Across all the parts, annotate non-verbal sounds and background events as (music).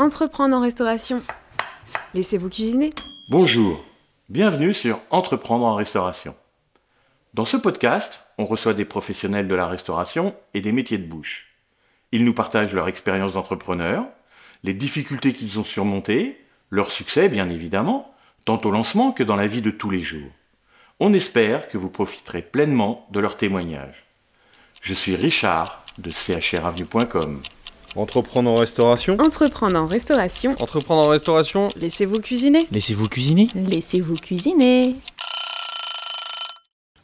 Entreprendre en restauration. Laissez-vous cuisiner. Bonjour, bienvenue sur Entreprendre en restauration. Dans ce podcast, on reçoit des professionnels de la restauration et des métiers de bouche. Ils nous partagent leur expérience d'entrepreneur, les difficultés qu'ils ont surmontées, leur succès bien évidemment, tant au lancement que dans la vie de tous les jours. On espère que vous profiterez pleinement de leurs témoignages. Je suis Richard de chravenue.com. Entreprendre en restauration Entreprendre en restauration. Entreprendre en restauration Laissez-vous cuisiner. Laissez-vous cuisiner. Laissez-vous cuisiner.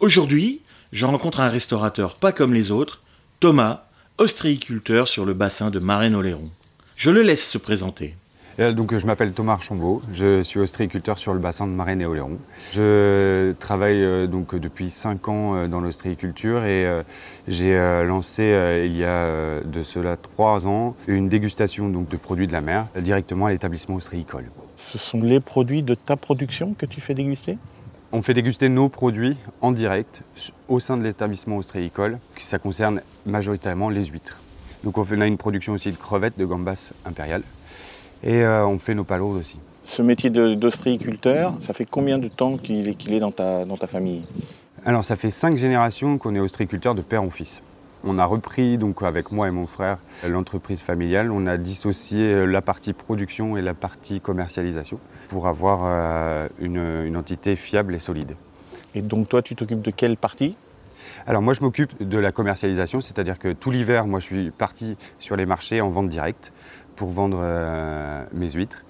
Aujourd'hui, je rencontre un restaurateur pas comme les autres, Thomas, ostréiculteur sur le bassin de Marraine-Oléron. Je le laisse se présenter. Donc, je m'appelle Thomas Archambault, je suis ostréiculteur sur le bassin de Marraine et Oléron. Je travaille euh, donc depuis 5 ans euh, dans l'ostréiculture et euh, j'ai lancé il y a de cela 3 ans une dégustation donc, de produits de la mer directement à l'établissement ostréicole. Ce sont les produits de ta production que tu fais déguster? On fait déguster nos produits en direct au sein de l'établissement ostréicole, ça concerne majoritairement les huîtres. Donc on a une production aussi de crevettes, de gambas impériales et euh, on fait nos palourdes aussi. Ce métier d'ostréiculteur, ça fait combien de temps qu'il est, qu'il est dans, ta, dans ta famille? Alors ça fait cinq générations qu'on est ostréiculteur de père en fils. On a repris donc avec moi et mon frère l'entreprise familiale. On a dissocié euh, la partie production et la partie commercialisation pour avoir euh, une, une entité fiable et solide. Et donc toi, tu t'occupes de quelle partie? Alors moi je m'occupe de la commercialisation, c'est-à-dire que tout l'hiver, moi je suis parti sur les marchés en vente directe pour vendre euh, mes huîtres.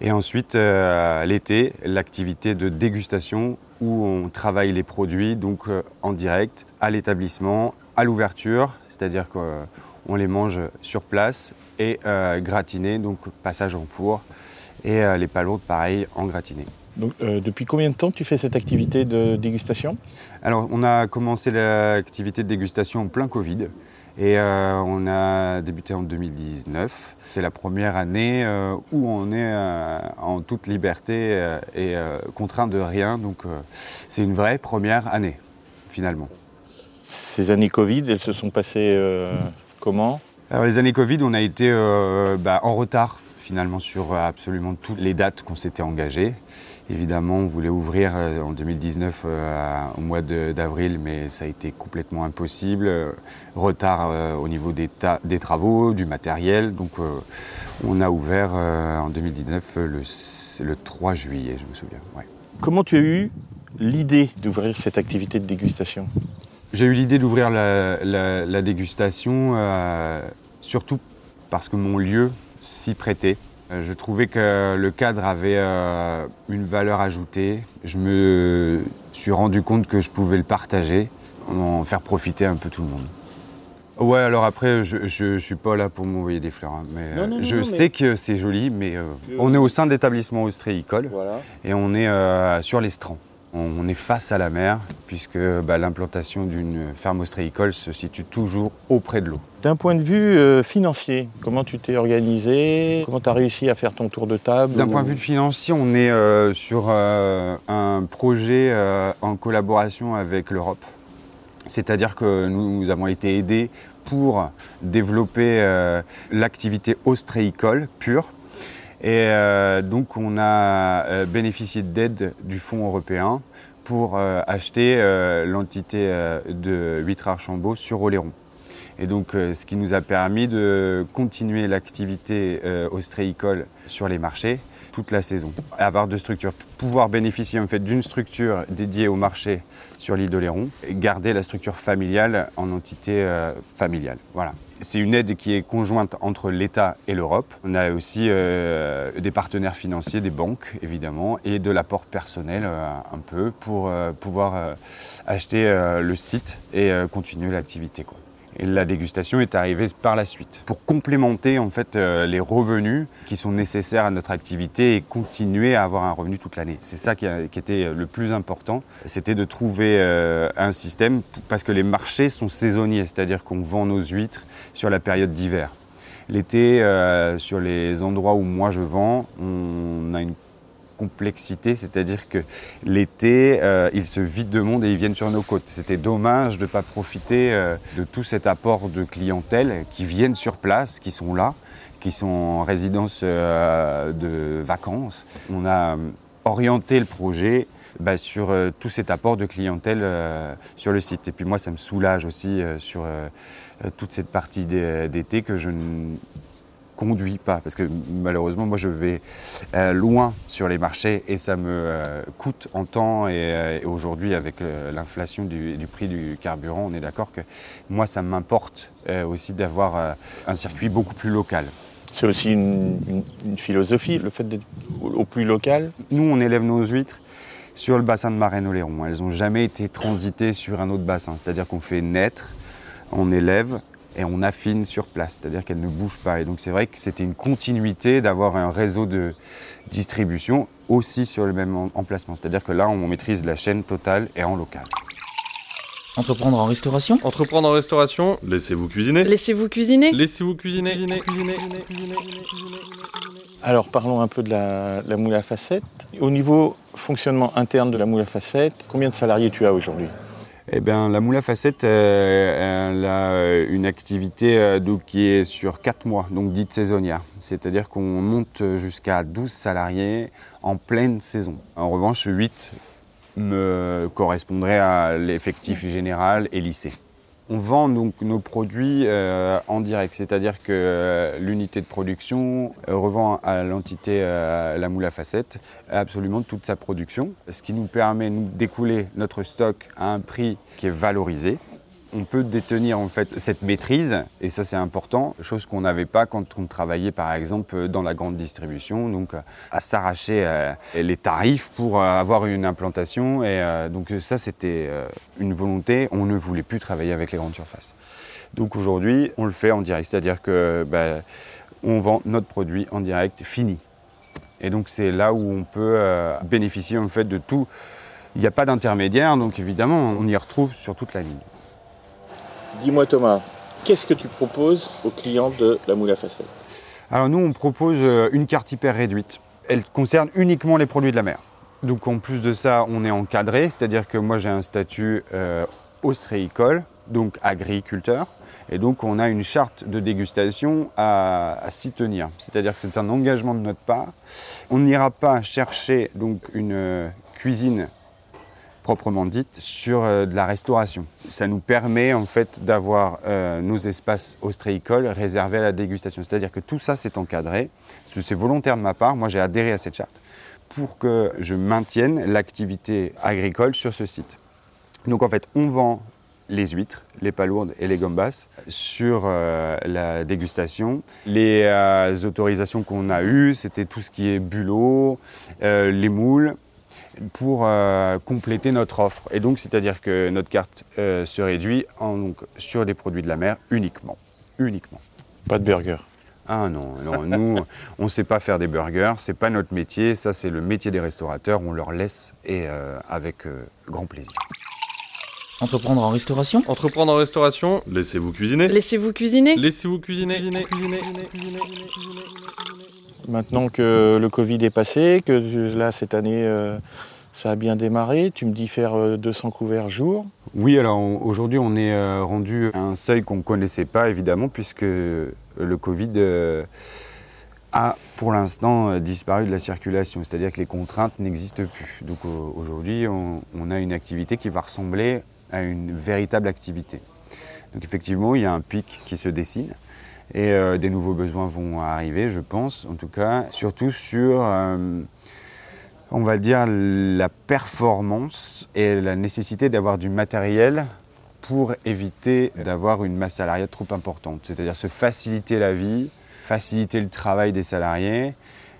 Et ensuite, euh, l'été, l'activité de dégustation où on travaille les produits donc euh, en direct à l'établissement, à l'ouverture, c'est-à-dire qu'on les mange sur place et gratinés, donc passage en four. Et les palourdes, pareil, en gratiné. donc, euh, Depuis combien de temps tu fais cette activité de dégustation? Alors, on a commencé l'activité de dégustation en plein Covid et euh, on a débuté en 2019. C'est la première année euh, où on est euh, en toute liberté et contraint de rien. Donc, c'est une vraie première année, finalement. Ces années Covid, elles se sont passées comment? Alors, les années Covid, on a été bah, en retard, finalement, sur absolument toutes les dates qu'on s'était engagées. Évidemment, on voulait ouvrir euh, en 2019 euh, au mois d'avril, mais ça a été complètement impossible. Euh, retard au niveau des, ta- des travaux, du matériel. Donc, on a ouvert en 2019 euh, le, s- le 3 juillet, je me souviens. ouais. Comment tu as eu l'idée d'ouvrir cette activité de dégustation? J'ai eu l'idée d'ouvrir la, la- la dégustation, euh, surtout parce que mon lieu s'y prêtait. Euh, Je trouvais que le cadre avait euh, une valeur ajoutée. Je me suis rendu compte que je pouvais le partager, en faire profiter un peu tout le monde. Ouais, alors après, je, je suis pas là pour m'envoyer des fleurs, hein, mais Non, non, euh, non, je sais que c'est joli, mais euh, on est au sein de l'établissement ostréicole Voilà. et on est euh, sur l'estran. On, est face à la mer, puisque bah, l'implantation d'une ferme ostréicole se situe toujours auprès de l'eau. D'un point de vue euh, financier, comment tu t'es organisé? Comment tu as réussi à faire ton tour de table? D'un ou- point de vue financier, on est euh, sur euh, un projet en collaboration avec l'Europe. C'est-à-dire que nous avons été aidés pour développer l'activité ostréicole pure. Et euh, donc on a euh, bénéficié d'aide du Fonds européen pour euh, acheter l'entité de Huître Archambault sur Oléron. Et donc, ce qui nous a permis de continuer l'activité ostréicole sur les marchés toute la saison. Avoir deux structures, pouvoir bénéficier en fait d'une structure dédiée au marché sur l'île d'Oléron et garder la structure familiale en entité familiale. Voilà. C'est une aide qui est conjointe entre l'État et l'Europe. On a aussi euh, des partenaires financiers, des banques évidemment, et de l'apport personnel euh, un peu pour euh, pouvoir acheter le site et continuer l'activité. La dégustation est arrivée par la suite pour complémenter en fait euh, les revenus qui sont nécessaires à notre activité et continuer à avoir un revenu toute l'année. C'est ça qui, était le plus important, c'était de trouver euh, un système parce que les marchés sont saisonniers, c'est-à-dire qu'on vend nos huîtres sur la période d'hiver. L'été, euh, sur les endroits où moi je vends, on a une complexité, c'est-à-dire que l'été, euh, ils se vident de monde et ils viennent sur nos côtes. C'était dommage de ne pas profiter euh, de tout cet apport de clientèle qui viennent sur place, qui sont là, qui sont en résidence euh, de vacances. On a orienté le projet bah, sur tout cet apport de clientèle sur le site. Et puis moi, ça me soulage aussi sur toute cette partie d'é- d'été que je ne conduis pas. Parce que malheureusement, moi, je vais euh, loin sur les marchés et ça me euh, coûte en temps. Et, euh, et aujourd'hui, avec l'inflation du, du prix du carburant, on est d'accord que moi, ça m'importe aussi d'avoir un circuit beaucoup plus local. C'est aussi une, une- une philosophie, le fait d'être au, au plus local. Nous, on élève nos huîtres sur le bassin de Marennes-Oléron. Elles n'ont jamais été transitées sur un autre bassin. C'est-à-dire qu'on fait naître, on élève et on affine sur place. C'est-à-dire qu'elles ne bougent pas. Et donc, c'est vrai que c'était une continuité d'avoir un réseau de distribution aussi sur le même en- emplacement. C'est-à-dire que là, on maîtrise la chaîne totale et en local. Entreprendre en restauration? Entreprendre en restauration, Laissez-vous cuisiner? Laissez-vous cuisiner laissez-vous cuisiner. Alors parlons un peu de la, la moule à facettes. Au niveau fonctionnement interne de la moule à facettes, combien de salariés tu as aujourd'hui? Eh bien, la moule à facettes, euh, elle a euh, une activité euh, qui est sur 4 mois, donc dite saisonnière. C'est-à-dire qu'on monte jusqu'à 12 salariés en pleine saison. En revanche, 8 me correspondraient à l'effectif général et lycée. On vend donc nos produits euh, en direct, c'est-à-dire que euh, l'unité de production euh, revend à l'entité la moule à absolument toute sa production, ce qui nous permet nous d'écouler notre stock à un prix qui est valorisé. On peut détenir en fait cette maîtrise et ça c'est important, chose qu'on n'avait pas quand on travaillait par exemple dans la grande distribution, donc à s'arracher euh, les tarifs pour euh, avoir une implantation et euh, donc ça c'était une volonté, on ne voulait plus travailler avec les grandes surfaces. Donc aujourd'hui on le fait en direct, c'est-à-dire que bah, on vend notre produit en direct fini. Et donc c'est là où on peut bénéficier en fait de tout. Il n'y a pas d'intermédiaire, donc évidemment on y retrouve sur toute la ligne. Dis-moi Thomas, qu'est-ce que tu proposes aux clients de la moule à facettes Alors nous, on propose euh, une carte hyper réduite. Elle concerne uniquement les produits de la mer. Donc en plus de ça, on est encadré, c'est-à-dire que moi j'ai un statut euh, ostréicole, donc agriculteur. Et donc on a une charte de dégustation à, s'y tenir. C'est-à-dire que c'est un engagement de notre part. On n'ira pas chercher donc une euh, cuisine proprement dite sur euh, de la restauration. Ça nous permet en fait d'avoir euh, nos espaces ostréicoles réservés à la dégustation. C'est-à-dire que tout ça c'est encadré. C'est volontaire de ma part. Moi j'ai adhéré à cette charte pour que je maintienne l'activité agricole sur ce site. Donc en fait on vend les huîtres, les palourdes et les gambas sur euh, la dégustation. Les autorisations qu'on a eues, c'était tout ce qui est bulot, les moules, pour euh, compléter notre offre. Et donc, c'est-à-dire que notre carte euh, se réduit en, donc, sur les produits de la mer uniquement. Uniquement. Pas de burger. Ah non, non, nous, on ne sait pas faire des burgers, c'est pas notre métier, ça c'est le métier des restaurateurs, on leur laisse et euh, avec grand plaisir. Entreprendre en restauration Entreprendre en restauration, Laissez-vous cuisiner. Laissez-vous cuisiner laissez-vous cuisiner. Maintenant que le Covid est passé, que là cette année euh, ça a bien démarré, tu me dis faire euh, 200 couverts jour. Oui, alors aujourd'hui on est euh, rendu à un seuil qu'on ne connaissait pas évidemment puisque le Covid euh, a pour l'instant euh, disparu de la circulation, c'est-à-dire que les contraintes n'existent plus. Donc au- aujourd'hui on, on a une activité qui va ressembler à une véritable activité. Donc effectivement il y a un pic qui se dessine et euh, des nouveaux besoins vont arriver, je pense, en tout cas, surtout sur euh, on va dire, la performance et la nécessité d'avoir du matériel pour éviter d'avoir une masse salariale trop importante. C'est-à-dire se faciliter la vie, faciliter le travail des salariés,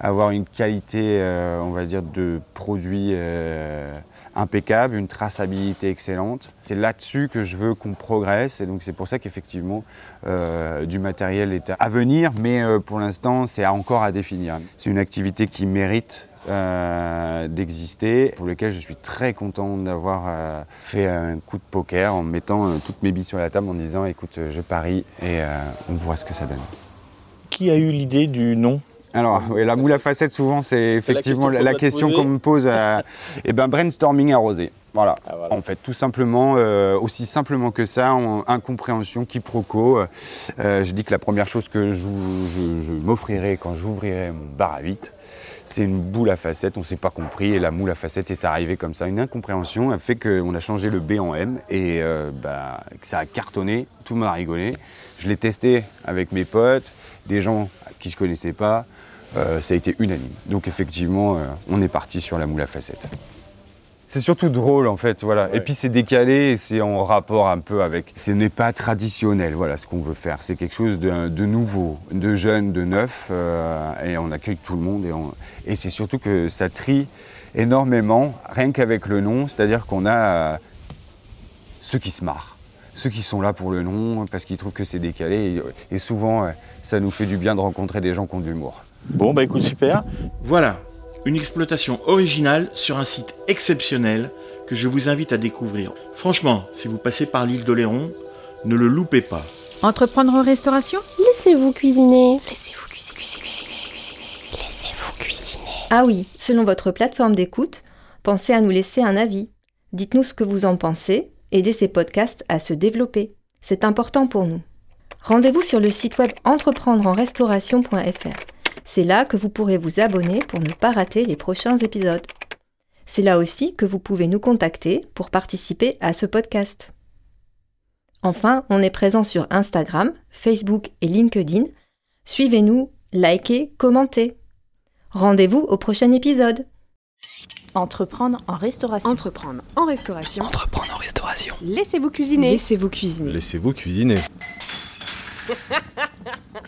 avoir une qualité, euh, on va dire, de produits euh, impeccable, une traçabilité excellente. C'est là-dessus que je veux qu'on progresse et donc c'est pour ça qu'effectivement euh, du matériel est à venir, mais pour l'instant c'est encore à définir. C'est une activité qui mérite d'exister, pour lequel je suis très content d'avoir fait un coup de poker en mettant toutes mes billes sur la table en disant écoute je parie et on voit ce que ça donne. Qui a eu l'idée du nom? Alors, oui, la moule à facettes, souvent, c'est effectivement la, question qu'on me pose. euh, eh ben, brainstorming arrosé. Voilà. Ah, voilà. En fait, tout simplement, euh, aussi simplement que ça, on- incompréhension, quiproquo. Euh, euh, je dis que la première chose que je, je- je m'offrirai quand j'ouvrirai mon bar à 8, c'est une boule à facettes. On ne s'est pas compris et la moule à facettes est arrivée comme ça. Une incompréhension a fait qu'on a changé le B en M et euh, bah, que ça a cartonné. Tout le monde a rigolé. Je l'ai testé avec mes potes, des gens qui je connaissais pas. Euh, ça a été unanime. Donc effectivement, euh, on est parti sur la moule à facettes. C'est surtout drôle en fait, voilà. Et puis c'est décalé et c'est en rapport un peu avec. Ce n'est pas traditionnel, voilà ce qu'on veut faire. C'est quelque chose de, de nouveau, de jeune, de neuf, euh, et on accueille tout le monde. Et, on- et c'est surtout que ça trie énormément, rien qu'avec le nom. C'est-à-dire qu'on a ceux qui se marrent, ceux qui sont là pour le nom parce qu'ils trouvent que c'est décalé. Et, souvent, ça nous fait du bien de rencontrer des gens qui ont de l'humour. Bon, bah écoute, super. Voilà, une exploitation originale sur un site exceptionnel que je vous invite à découvrir. Franchement, si vous passez par l'île d'Oléron, ne le loupez pas. Entreprendre en restauration? Laissez-vous cuisiner. Laissez-vous cuisiner, cuisiner, cuisiner, Laissez-vous cuisiner. Ah oui, selon votre plateforme d'écoute, pensez à nous laisser un avis. Dites-nous ce que vous en pensez, aidez ces podcasts à se développer. C'est important pour nous. Rendez-vous sur le site web entreprendreenrestauration.fr. C'est là que vous pourrez vous abonner pour ne pas rater les prochains épisodes. C'est là aussi que vous pouvez nous contacter pour participer à ce podcast. Enfin, on est présent sur Instagram, Facebook et LinkedIn. Suivez-nous, likez, commentez. Rendez-vous au prochain épisode. Entreprendre en restauration. Entreprendre en restauration. Entreprendre en restauration. Laissez-vous cuisiner. Laissez-vous cuisiner. Laissez-vous cuisiner. (laughs)